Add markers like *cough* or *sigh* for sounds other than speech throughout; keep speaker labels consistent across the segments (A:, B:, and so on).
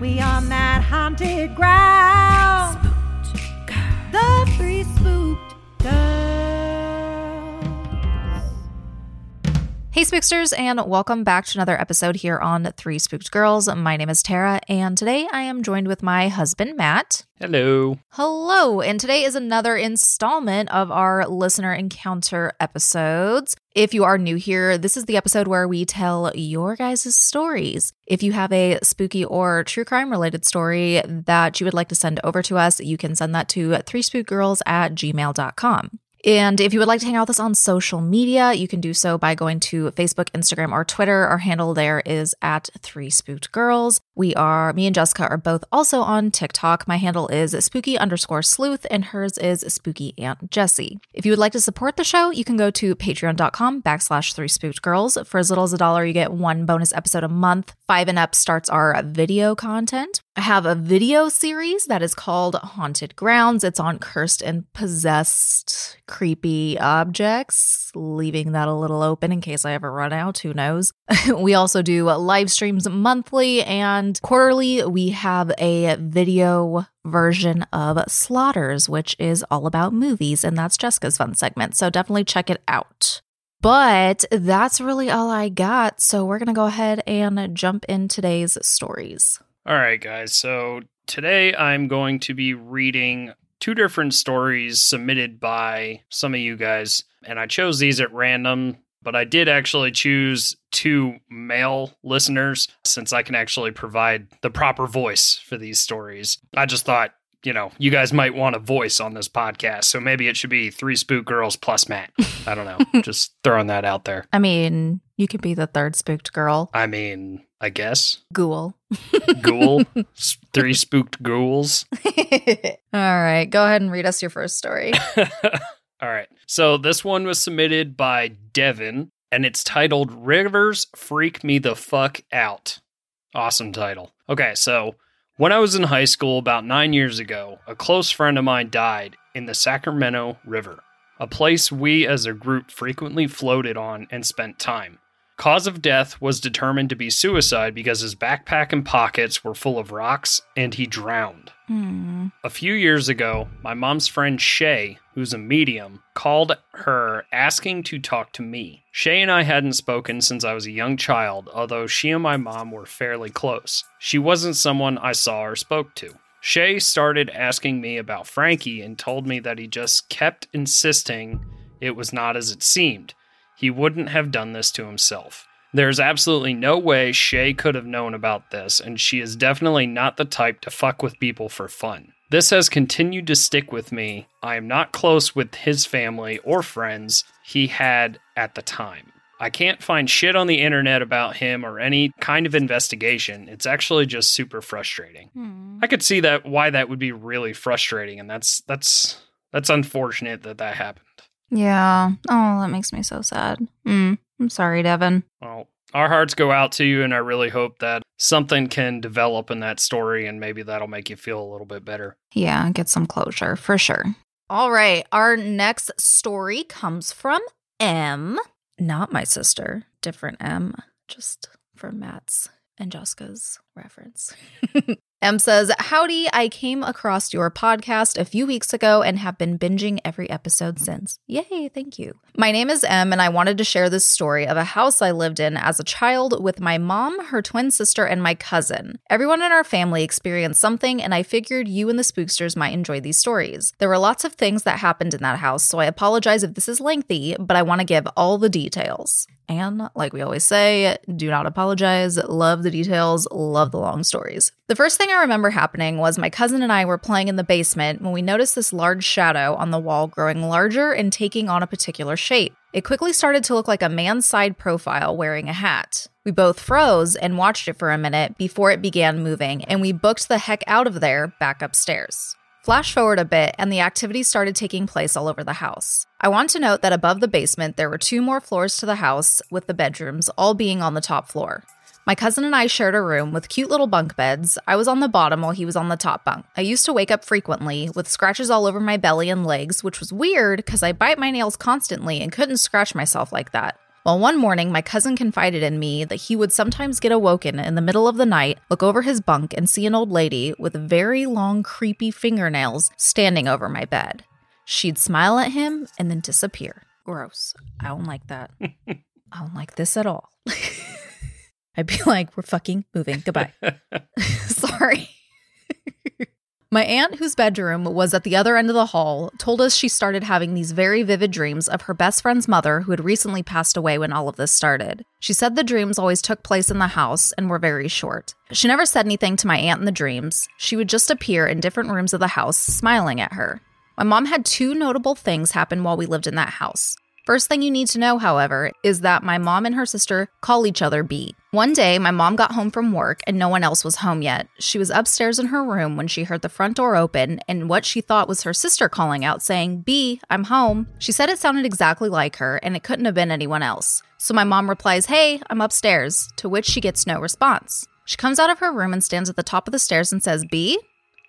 A: we on that haunted ground. The three spooked girls.
B: Hey, Spooksters, and welcome back to another episode here on Three Spooked Girls. My name is Tara, and today I am joined with my husband, Matt.
C: Hello.
B: Hello, and today is another installment of our listener encounter episodes. If you are new here, this is the episode where we tell your guys' stories. If you have a spooky or true crime related story that you would like to send over to us, you can send that to three spookgirls at gmail.com. And if you would like to hang out with us on social media, you can do so by going to Facebook, Instagram, or Twitter. Our handle there is at Three Spooked Girls. We are, me and Jessica are both also on TikTok. My handle is spooky underscore sleuth, and hers is spooky Aunt Jessie. If you would like to support the show, you can go to patreon.com backslash Three Spooked Girls. For as little as a dollar, you get one bonus episode a month. Five and up starts our video content. I have a video series that is called Haunted Grounds. It's on cursed and possessed creepy objects, leaving that a little open in case I ever run out. Who knows? *laughs* we also do live streams monthly and quarterly. We have a video version of Slaughters, which is all about movies, and that's Jessica's fun segment. So definitely check it out. But that's really all I got. So we're going to go ahead and jump in today's stories.
C: All right, guys. So today I'm going to be reading two different stories submitted by some of you guys. And I chose these at random, but I did actually choose two male listeners since I can actually provide the proper voice for these stories. I just thought, you know, you guys might want a voice on this podcast. So maybe it should be three spook girls plus Matt. I don't know. *laughs* just throwing that out there.
B: I mean, you could be the third spooked girl.
C: I mean, I guess.
B: Ghoul.
C: Ghoul. *laughs* Three spooked ghouls. *laughs*
B: All right, go ahead and read us your first story. *laughs*
C: All right. So this one was submitted by Devin and it's titled Rivers Freak Me the Fuck Out. Awesome title. Okay, so when I was in high school about nine years ago, a close friend of mine died in the Sacramento River, a place we as a group frequently floated on and spent time. Cause of death was determined to be suicide because his backpack and pockets were full of rocks and he drowned.
B: Hmm.
C: A few years ago, my mom's friend Shay, who's a medium, called her asking to talk to me. Shay and I hadn't spoken since I was a young child, although she and my mom were fairly close. She wasn't someone I saw or spoke to. Shay started asking me about Frankie and told me that he just kept insisting it was not as it seemed. He wouldn't have done this to himself. There's absolutely no way Shay could have known about this, and she is definitely not the type to fuck with people for fun. This has continued to stick with me. I am not close with his family or friends he had at the time. I can't find shit on the internet about him or any kind of investigation. It's actually just super frustrating.
B: Hmm.
C: I could see that why that would be really frustrating and that's that's that's unfortunate that that happened.
B: Yeah. Oh, that makes me so sad. Hmm. I'm sorry, Devin.
C: Well, our hearts go out to you, and I really hope that something can develop in that story, and maybe that'll make you feel a little bit better.
B: Yeah, get some closure for sure. All right. Our next story comes from M. Not my sister, different M, just for Matt's and Jessica's reference. *laughs* M says, Howdy, I came across your podcast a few weeks ago and have been binging every episode since. Yay, thank you. My name is M, and I wanted to share this story of a house I lived in as a child with my mom, her twin sister, and my cousin. Everyone in our family experienced something, and I figured you and the spooksters might enjoy these stories. There were lots of things that happened in that house, so I apologize if this is lengthy, but I want to give all the details. And like we always say, do not apologize. Love the details, love the long stories. The first thing I remember happening was my cousin and I were playing in the basement when we noticed this large shadow on the wall growing larger and taking on a particular shape. It quickly started to look like a man's side profile wearing a hat. We both froze and watched it for a minute before it began moving, and we booked the heck out of there back upstairs. Flash forward a bit, and the activity started taking place all over the house. I want to note that above the basement, there were two more floors to the house, with the bedrooms all being on the top floor. My cousin and I shared a room with cute little bunk beds. I was on the bottom while he was on the top bunk. I used to wake up frequently with scratches all over my belly and legs, which was weird because I bite my nails constantly and couldn't scratch myself like that. Well, one morning, my cousin confided in me that he would sometimes get awoken in the middle of the night, look over his bunk, and see an old lady with very long, creepy fingernails standing over my bed. She'd smile at him and then disappear. Gross. I don't like that. *laughs* I don't like this at all. *laughs* I'd be *laughs* like, we're fucking moving. Goodbye. *laughs* *laughs* Sorry. My aunt, whose bedroom was at the other end of the hall, told us she started having these very vivid dreams of her best friend's mother, who had recently passed away when all of this started. She said the dreams always took place in the house and were very short. She never said anything to my aunt in the dreams. She would just appear in different rooms of the house, smiling at her. My mom had two notable things happen while we lived in that house. First thing you need to know, however, is that my mom and her sister call each other B. One day, my mom got home from work and no one else was home yet. She was upstairs in her room when she heard the front door open and what she thought was her sister calling out, saying, B, I'm home. She said it sounded exactly like her and it couldn't have been anyone else. So my mom replies, Hey, I'm upstairs, to which she gets no response. She comes out of her room and stands at the top of the stairs and says, B?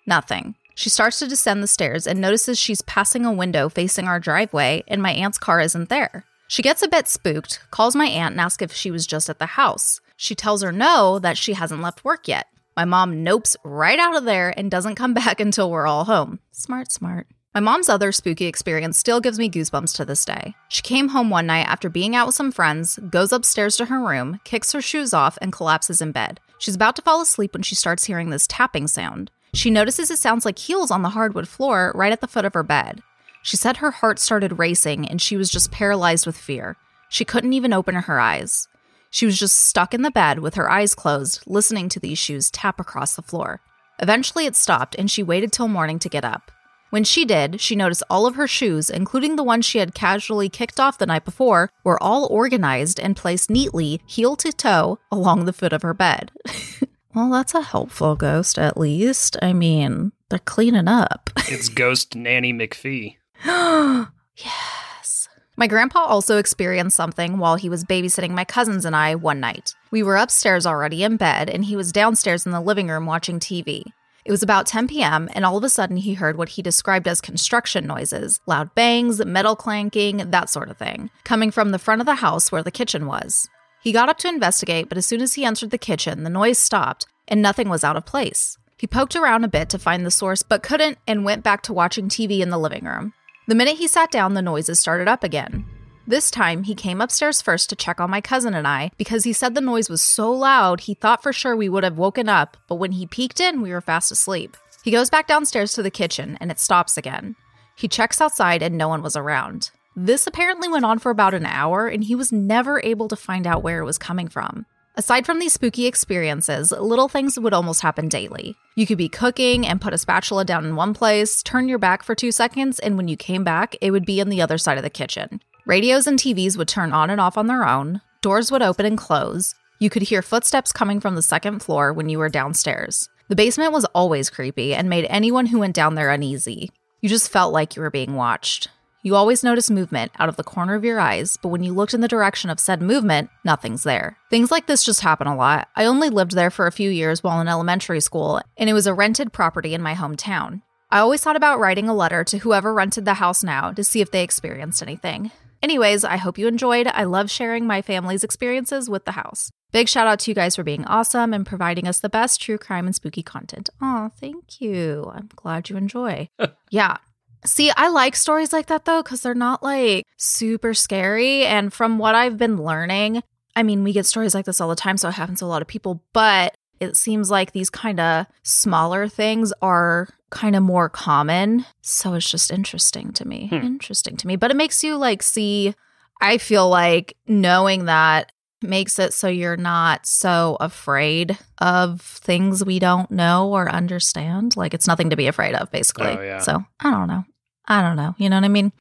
B: Nothing. She starts to descend the stairs and notices she's passing a window facing our driveway and my aunt's car isn't there. She gets a bit spooked, calls my aunt and asks if she was just at the house. She tells her no, that she hasn't left work yet. My mom nopes right out of there and doesn't come *laughs* back until we're all home. Smart, smart. My mom's other spooky experience still gives me goosebumps to this day. She came home one night after being out with some friends, goes upstairs to her room, kicks her shoes off, and collapses in bed. She's about to fall asleep when she starts hearing this tapping sound. She notices it sounds like heels on the hardwood floor right at the foot of her bed. She said her heart started racing and she was just paralyzed with fear. She couldn't even open her eyes. She was just stuck in the bed with her eyes closed, listening to these shoes tap across the floor. Eventually, it stopped and she waited till morning to get up. When she did, she noticed all of her shoes, including the ones she had casually kicked off the night before, were all organized and placed neatly, heel to toe, along the foot of her bed. *laughs* well, that's a helpful ghost, at least. I mean, they're cleaning up. *laughs*
C: It's Ghost Nanny McPhee. *gasps*
B: yes. My grandpa also experienced something while he was babysitting my cousins and I one night. We were upstairs already in bed, and he was downstairs in the living room watching TV. It was about 10 p.m., and all of a sudden he heard what he described as construction noises loud bangs, metal clanking, that sort of thing, coming from the front of the house where the kitchen was. He got up to investigate, but as soon as he entered the kitchen, the noise stopped and nothing was out of place. He poked around a bit to find the source, but couldn't and went back to watching TV in the living room. The minute he sat down, the noises started up again. This time, he came upstairs first to check on my cousin and I because he said the noise was so loud he thought for sure we would have woken up, but when he peeked in, we were fast asleep. He goes back downstairs to the kitchen and it stops again. He checks outside and no one was around. This apparently went on for about an hour and he was never able to find out where it was coming from. Aside from these spooky experiences, little things would almost happen daily. You could be cooking and put a spatula down in one place, turn your back for two seconds, and when you came back, it would be on the other side of the kitchen. Radios and TVs would turn on and off on their own, doors would open and close. You could hear footsteps coming from the second floor when you were downstairs. The basement was always creepy and made anyone who went down there uneasy. You just felt like you were being watched. You always notice movement out of the corner of your eyes, but when you looked in the direction of said movement, nothing's there. Things like this just happen a lot. I only lived there for a few years while in elementary school, and it was a rented property in my hometown. I always thought about writing a letter to whoever rented the house now to see if they experienced anything. Anyways, I hope you enjoyed. I love sharing my family's experiences with the house. Big shout out to you guys for being awesome and providing us the best true crime and spooky content. Oh, thank you. I'm glad you enjoy. *laughs* yeah. See, I like stories like that though, because they're not like super scary. And from what I've been learning, I mean, we get stories like this all the time, so it happens to a lot of people, but it seems like these kind of smaller things are kind of more common. So it's just interesting to me.
C: Hmm.
B: Interesting to me. But it makes you like see, I feel like knowing that makes it so you're not so afraid of things we don't know or understand. Like it's nothing to be afraid of, basically.
C: Oh, yeah.
B: So I don't know. I don't know. You know what I mean?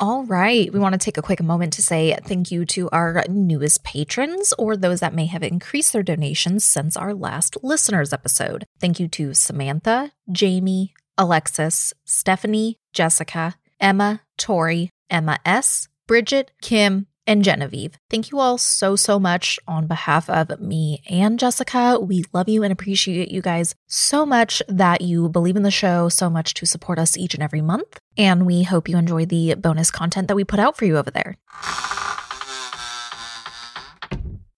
B: All right. We want to take a quick moment to say thank you to our newest patrons or those that may have increased their donations since our last listeners episode. Thank you to Samantha, Jamie, Alexis, Stephanie, Jessica, Emma, Tori, Emma S., Bridget, Kim, and Genevieve. Thank you all so, so much on behalf of me and Jessica. We love you and appreciate you guys so much that you believe in the show so much to support us each and every month. And we hope you enjoy the bonus content that we put out for you over there.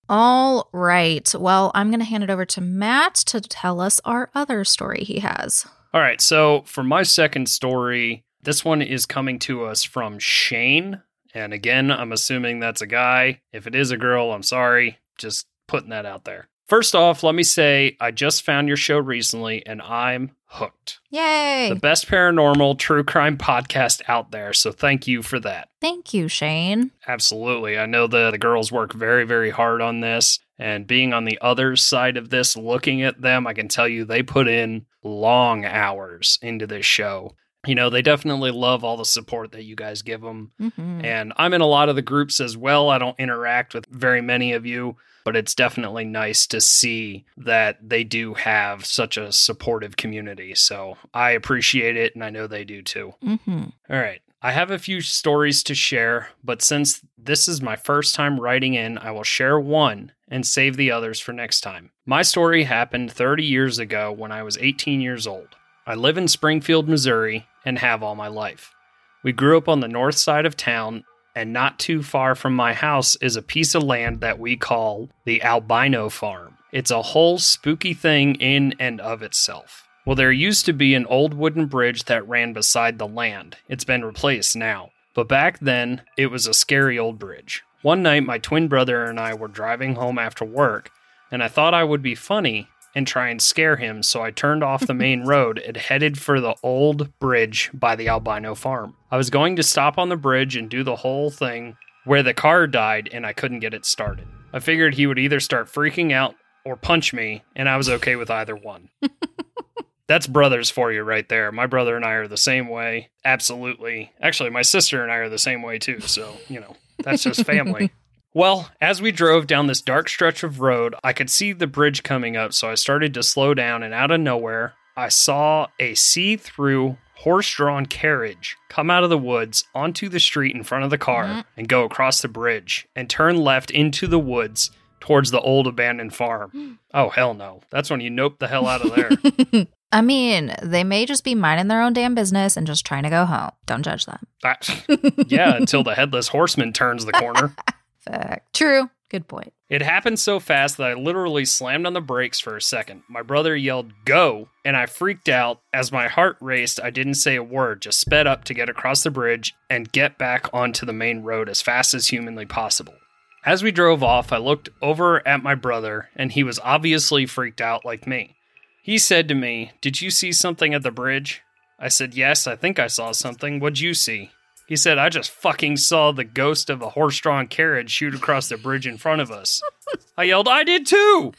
B: All right. Well, I'm going to hand it over to Matt to tell us our other story he has.
C: All right, so for my second story, this one is coming to us from Shane. And again, I'm assuming that's a guy. If it is a girl, I'm sorry. Just putting that out there. First off, let me say I just found your show recently and I'm hooked.
B: Yay.
C: The best paranormal true crime podcast out there. So thank you for that.
B: Thank you, Shane.
C: Absolutely. I know that the girls work very, very hard on this. And being on the other side of this, looking at them, I can tell you they put in long hours into this show. You know, they definitely love all the support that you guys give them.
B: Mhm.
C: And I'm in a lot of the groups as well. I don't interact with very many of you, but it's definitely nice to see that they do have such a supportive community. So I appreciate it, and I know they do too.
B: Mhm.
C: All right. I have a few stories to share, but since this is my first time writing in, I will share one and save the others for next time. My story happened 30 years ago when I was 18 years old. I live in Springfield, Missouri, and have all my life. We grew up on the north side of town, and not too far from my house is a piece of land that we call the Albino Farm. It's a whole spooky thing in and of itself. Well, there used to be an old wooden bridge that ran beside the land. It's been replaced now. But back then, it was a scary old bridge. One night, my twin brother and I were driving home after work, and I thought I would be funny and try and scare him, so I turned off the main *laughs* road and headed for the old bridge by the albino farm. I was going to stop on the bridge and do the whole thing where the car died and I couldn't get it started. I figured he would either start freaking out or punch me, and I was okay with either one. *laughs* That's brothers for you right there. My brother and I are the same way. Absolutely. Actually, my sister and I are the same way too. So, you know, that's just family. *laughs* well, as we drove down this dark stretch of road, I could see the bridge coming up. So I started to slow down, and out of nowhere, I saw a see through horse drawn carriage come out of the woods onto the street in front of the car
B: Mhm.
C: and go across the bridge and turn left into the woods towards the old abandoned farm. *gasps* Oh, hell no. That's when you nope the hell out of there. *laughs*
B: I mean, they may just be minding their own damn business and just trying to go home. Don't judge them.
C: Ah, *laughs* yeah, until the headless horseman turns the corner. *laughs*
B: Fact. True. Good point.
C: It happened so fast that I literally slammed on the brakes for a second. My brother yelled, Go! And I freaked out. As my heart raced, I didn't say a word, just sped up to get across the bridge and get back onto the main road as fast as humanly possible. As we drove off, I looked over at my brother, and he was obviously freaked out like me. He said to me, Did you see something at the bridge? I said, Yes, I think I saw something. What'd you see? He said, I just fucking saw the ghost of a horse drawn carriage shoot across the bridge in front of us. I yelled, I did too!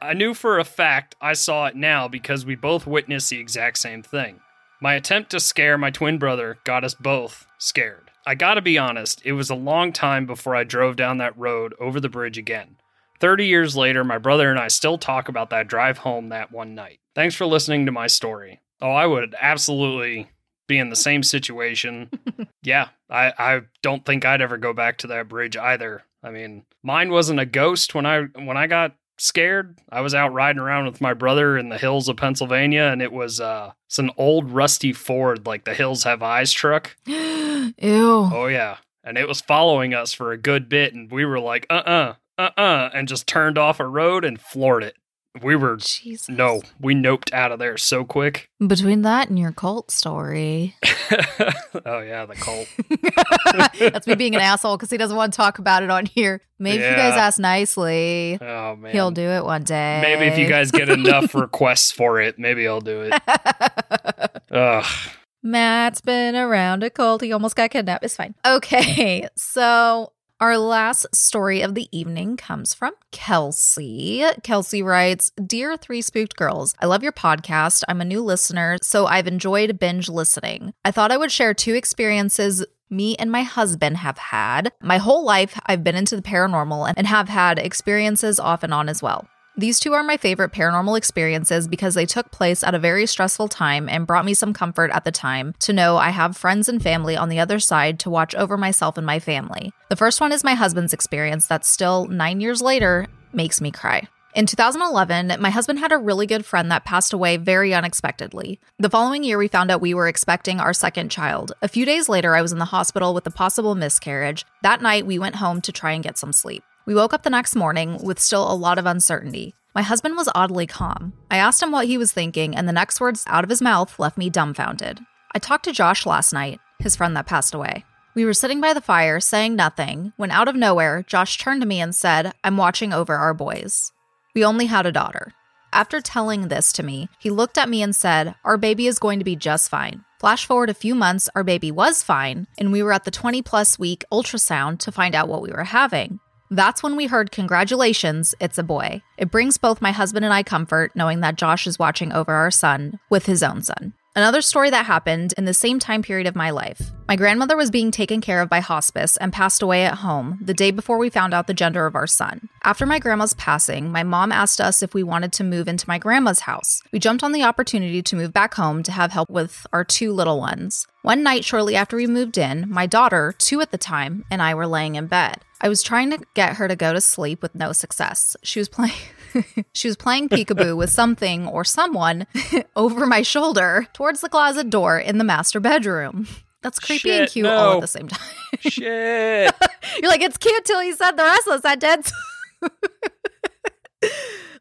C: I knew for a fact I saw it now because we both witnessed the exact same thing. My attempt to scare my twin brother got us both scared. I gotta be honest, it was a long time before I drove down that road over the bridge again. 30 years later, my brother and I still talk about that drive home that one night. Thanks for listening to my story. Oh, I would absolutely be in the same situation. *laughs* yeah, I, I don't think I'd ever go back to that bridge either. I mean, mine wasn't a ghost when I when I got scared. I was out riding around with my brother in the hills of Pennsylvania and it was uh it's an old rusty Ford like the Hills Have Eyes truck. *gasps*
B: Ew.
C: Oh yeah. and it was following us for a good bit, and we were like, uh uh-uh, uh, uh and just turned off a road and floored it. We were
B: Jesus.
C: no, we noped out of there so quick. *laughs*
B: Between that and your cult story.
C: oh yeah, the cult. *laughs*
B: That's me being an asshole because he doesn't want to talk about it on here. Maybe if you guys ask nicely,
C: Oh man,
B: he'll do it one day.
C: Maybe if you guys get *laughs* enough requests for it, maybe I'll do it. Ugh.
B: Matt's been around a cult. He almost got kidnapped. It's fine. Okay, so our last story of the evening comes from Kelsey. Kelsey writes Dear Three Spooked Girls, I love your podcast. I'm a new listener, so I've enjoyed binge listening. I thought I would share two experiences me and my husband have had. My whole life, I've been into the paranormal and have had experiences off and on as well. These two are my favorite paranormal experiences because they took place at a very stressful time and brought me some comfort at the time to know I have friends and family on the other side to watch over myself and my family. The first one is my husband's experience that still, nine years later, makes me cry. In 2011, my husband had a really good friend that passed away very unexpectedly. The following year, we found out we were expecting our second child. A few days later, I was in the hospital with a possible miscarriage. That night, we went home to try and get some sleep. We woke up the next morning with still a lot of uncertainty. My husband was oddly calm. I asked him what he was thinking, and the next words out of his mouth left me dumbfounded. I talked to Josh last night, his friend that passed away. We were sitting by the fire, saying nothing, when out of nowhere, Josh turned to me and said, I'm watching over our boys. We only had a daughter. After telling this to me, he looked at me and said, Our baby is going to be just fine. Flash forward a few months, our baby was fine, and we were at the 20 plus week ultrasound to find out what we were having. That's when we heard, Congratulations, it's a boy. It brings both my husband and I comfort knowing that Josh is watching over our son with his own son. Another story that happened in the same time period of my life. My grandmother was being taken care of by hospice and passed away at home the day before we found out the gender of our son. After my grandma's passing, my mom asked us if we wanted to move into my grandma's house. We jumped on the opportunity to move back home to have help with our two little ones. One night, shortly after we moved in, my daughter, two at the time, and I were laying in bed. I was trying to get her to go to sleep with no success. She was *laughs* playing. *laughs* she was playing peekaboo with something or someone *laughs* over my shoulder towards the closet door in the master bedroom. That's creepy and
C: Shit,
B: cute all at the same time. *laughs*
C: Shit.
B: You're like, it's cute till you said the rest of the sentence.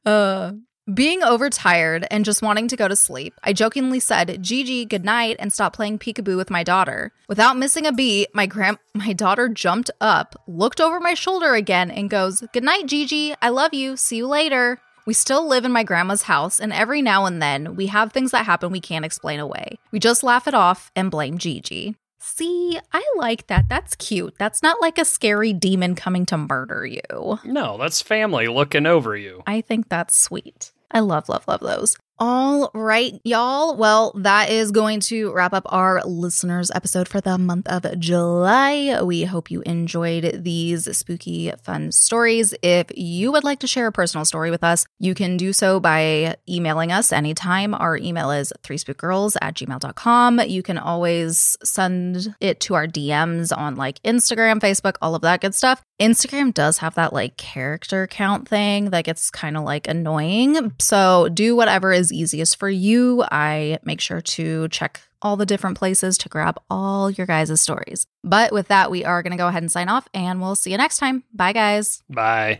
B: uh, being overtired and just wanting to go to sleep, I jokingly said, Gigi, good night, and stopped playing peekaboo with my daughter. Without missing a beat, my grand *laughs* my daughter jumped up, looked over my shoulder again, and goes, Good night, Gigi. I love you. See you later. We still live in my grandma's house, and every now and then we have things that happen we can't explain away. We just laugh it off and blame Gigi. See, I like that. That's cute. That's not like a scary demon coming to murder you.
C: No, that's family looking over you.
B: I think that's sweet. I love, love, love those. All right, y'all. Well, that is going to wrap up our listeners episode for the month of July. We hope you enjoyed these spooky, fun stories. If you would like to share a personal story with us, you can do so by emailing us anytime. Our email is three spookgirls at gmail.com. You can always send it to our DMs on like Instagram, Facebook, all of that good stuff. Instagram does have that like character count thing that gets kind of like annoying. So do whatever is easiest for you. I make sure to check all the different places to grab all your guys' stories. But with that, we are going to go ahead and sign off and we'll see you next time. Bye, guys.
C: Bye.